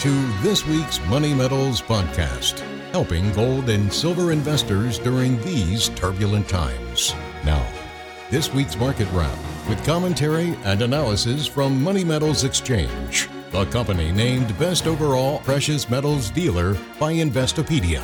to this week's Money Metals podcast, helping gold and silver investors during these turbulent times. Now, this week's market wrap with commentary and analysis from Money Metals Exchange, the company named Best Overall Precious Metals Dealer by Investopedia.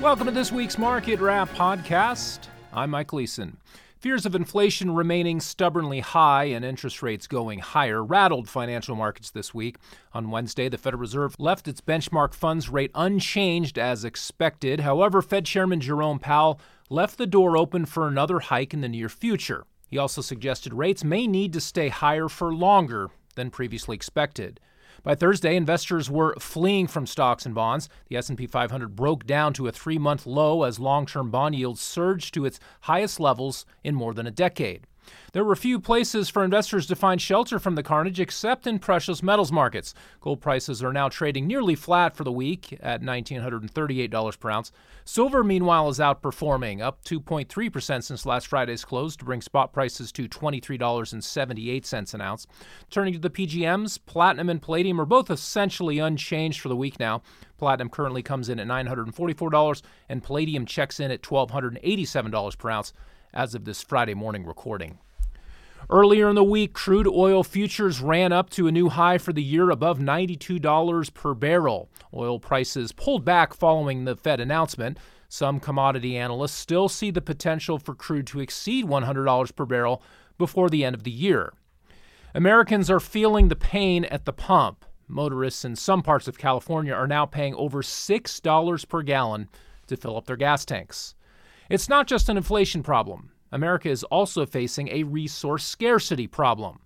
Welcome to this week's Market Wrap podcast. I'm Mike Gleason. Fears of inflation remaining stubbornly high and interest rates going higher rattled financial markets this week. On Wednesday, the Federal Reserve left its benchmark funds rate unchanged as expected. However, Fed Chairman Jerome Powell left the door open for another hike in the near future. He also suggested rates may need to stay higher for longer than previously expected. By Thursday, investors were fleeing from stocks and bonds. The S&P 500 broke down to a 3-month low as long-term bond yields surged to its highest levels in more than a decade. There were few places for investors to find shelter from the carnage except in precious metals markets. Gold prices are now trading nearly flat for the week at $1,938 per ounce. Silver, meanwhile, is outperforming, up 2.3% since last Friday's close to bring spot prices to $23.78 an ounce. Turning to the PGMs, platinum and palladium are both essentially unchanged for the week now. Platinum currently comes in at $944, and palladium checks in at $1,287 per ounce as of this Friday morning recording. Earlier in the week, crude oil futures ran up to a new high for the year above $92 per barrel. Oil prices pulled back following the Fed announcement. Some commodity analysts still see the potential for crude to exceed $100 per barrel before the end of the year. Americans are feeling the pain at the pump. Motorists in some parts of California are now paying over $6 per gallon to fill up their gas tanks. It's not just an inflation problem. America is also facing a resource scarcity problem.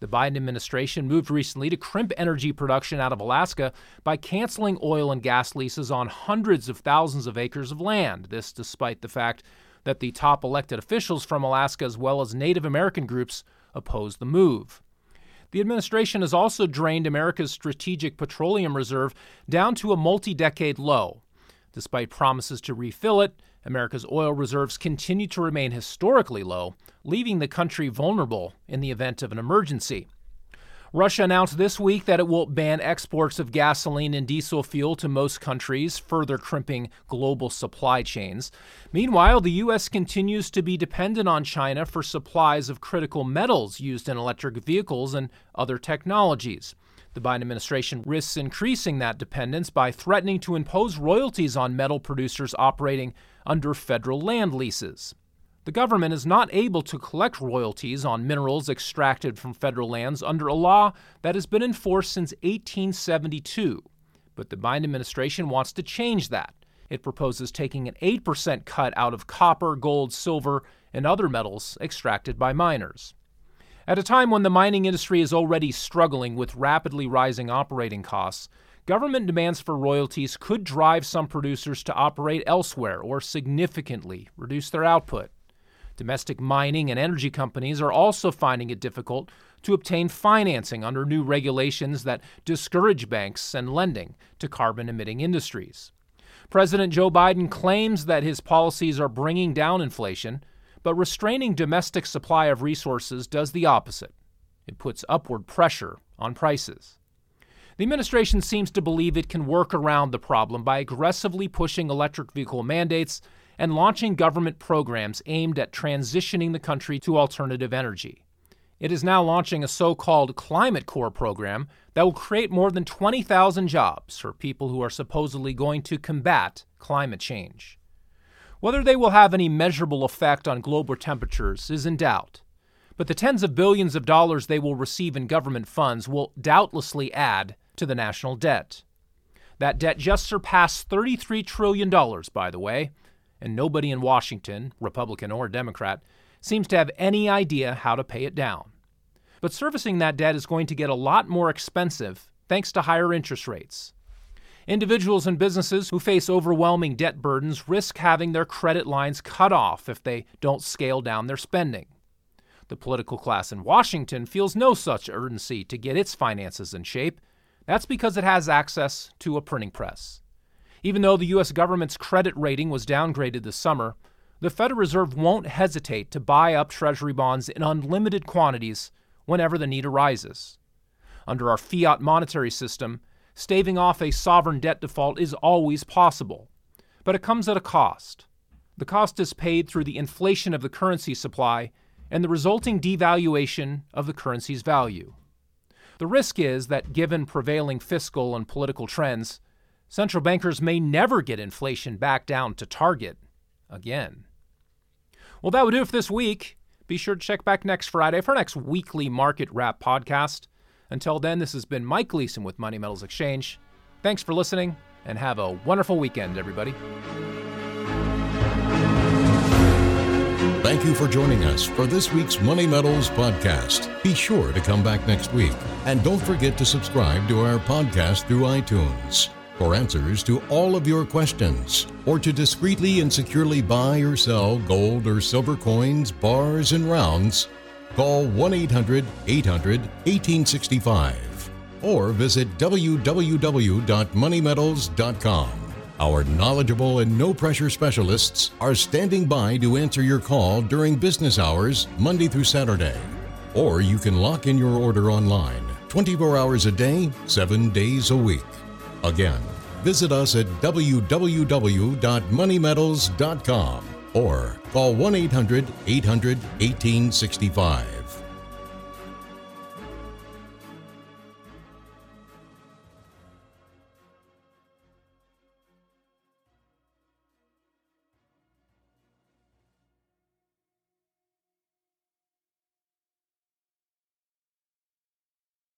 The Biden administration moved recently to crimp energy production out of Alaska by canceling oil and gas leases on hundreds of thousands of acres of land. This despite the fact that the top elected officials from Alaska, as well as Native American groups, oppose the move. The administration has also drained America's strategic petroleum reserve down to a multi decade low. Despite promises to refill it, America's oil reserves continue to remain historically low, leaving the country vulnerable in the event of an emergency. Russia announced this week that it will ban exports of gasoline and diesel fuel to most countries, further crimping global supply chains. Meanwhile, the U.S. continues to be dependent on China for supplies of critical metals used in electric vehicles and other technologies. The Biden administration risks increasing that dependence by threatening to impose royalties on metal producers operating under federal land leases. The government is not able to collect royalties on minerals extracted from federal lands under a law that has been in force since 1872. But the Biden administration wants to change that. It proposes taking an 8% cut out of copper, gold, silver, and other metals extracted by miners. At a time when the mining industry is already struggling with rapidly rising operating costs, government demands for royalties could drive some producers to operate elsewhere or significantly reduce their output. Domestic mining and energy companies are also finding it difficult to obtain financing under new regulations that discourage banks and lending to carbon emitting industries. President Joe Biden claims that his policies are bringing down inflation but restraining domestic supply of resources does the opposite. It puts upward pressure on prices. The administration seems to believe it can work around the problem by aggressively pushing electric vehicle mandates and launching government programs aimed at transitioning the country to alternative energy. It is now launching a so called Climate Corps program that will create more than 20,000 jobs for people who are supposedly going to combat climate change. Whether they will have any measurable effect on global temperatures is in doubt, but the tens of billions of dollars they will receive in government funds will doubtlessly add to the national debt. That debt just surpassed $33 trillion, by the way, and nobody in Washington, Republican or Democrat, seems to have any idea how to pay it down. But servicing that debt is going to get a lot more expensive thanks to higher interest rates. Individuals and businesses who face overwhelming debt burdens risk having their credit lines cut off if they don't scale down their spending. The political class in Washington feels no such urgency to get its finances in shape. That's because it has access to a printing press. Even though the U.S. government's credit rating was downgraded this summer, the Federal Reserve won't hesitate to buy up Treasury bonds in unlimited quantities whenever the need arises. Under our fiat monetary system, staving off a sovereign debt default is always possible, but it comes at a cost. The cost is paid through the inflation of the currency supply and the resulting devaluation of the currency's value. The risk is that, given prevailing fiscal and political trends, central bankers may never get inflation back down to target again. Well, that would do it for this week. Be sure to check back next Friday for our next weekly market wrap podcast. Until then, this has been Mike Gleason with Money Metals Exchange. Thanks for listening and have a wonderful weekend, everybody. Thank you for joining us for this week's Money Metals podcast. Be sure to come back next week. And don't forget to subscribe to our podcast through iTunes. For answers to all of your questions, or to discreetly and securely buy or sell gold or silver coins, bars, and rounds, call 1 800 800 1865 or visit www.moneymetals.com. Our knowledgeable and no pressure specialists are standing by to answer your call during business hours, Monday through Saturday. Or you can lock in your order online 24 hours a day, 7 days a week. Again, visit us at www.moneymetals.com or call 1 800 800 1865.